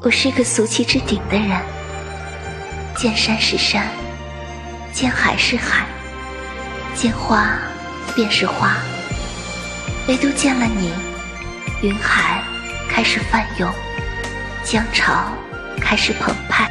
我是个俗气至顶的人，见山是山，见海是海，见花便是花，唯独见了你，云海开始翻涌，江潮开始澎湃。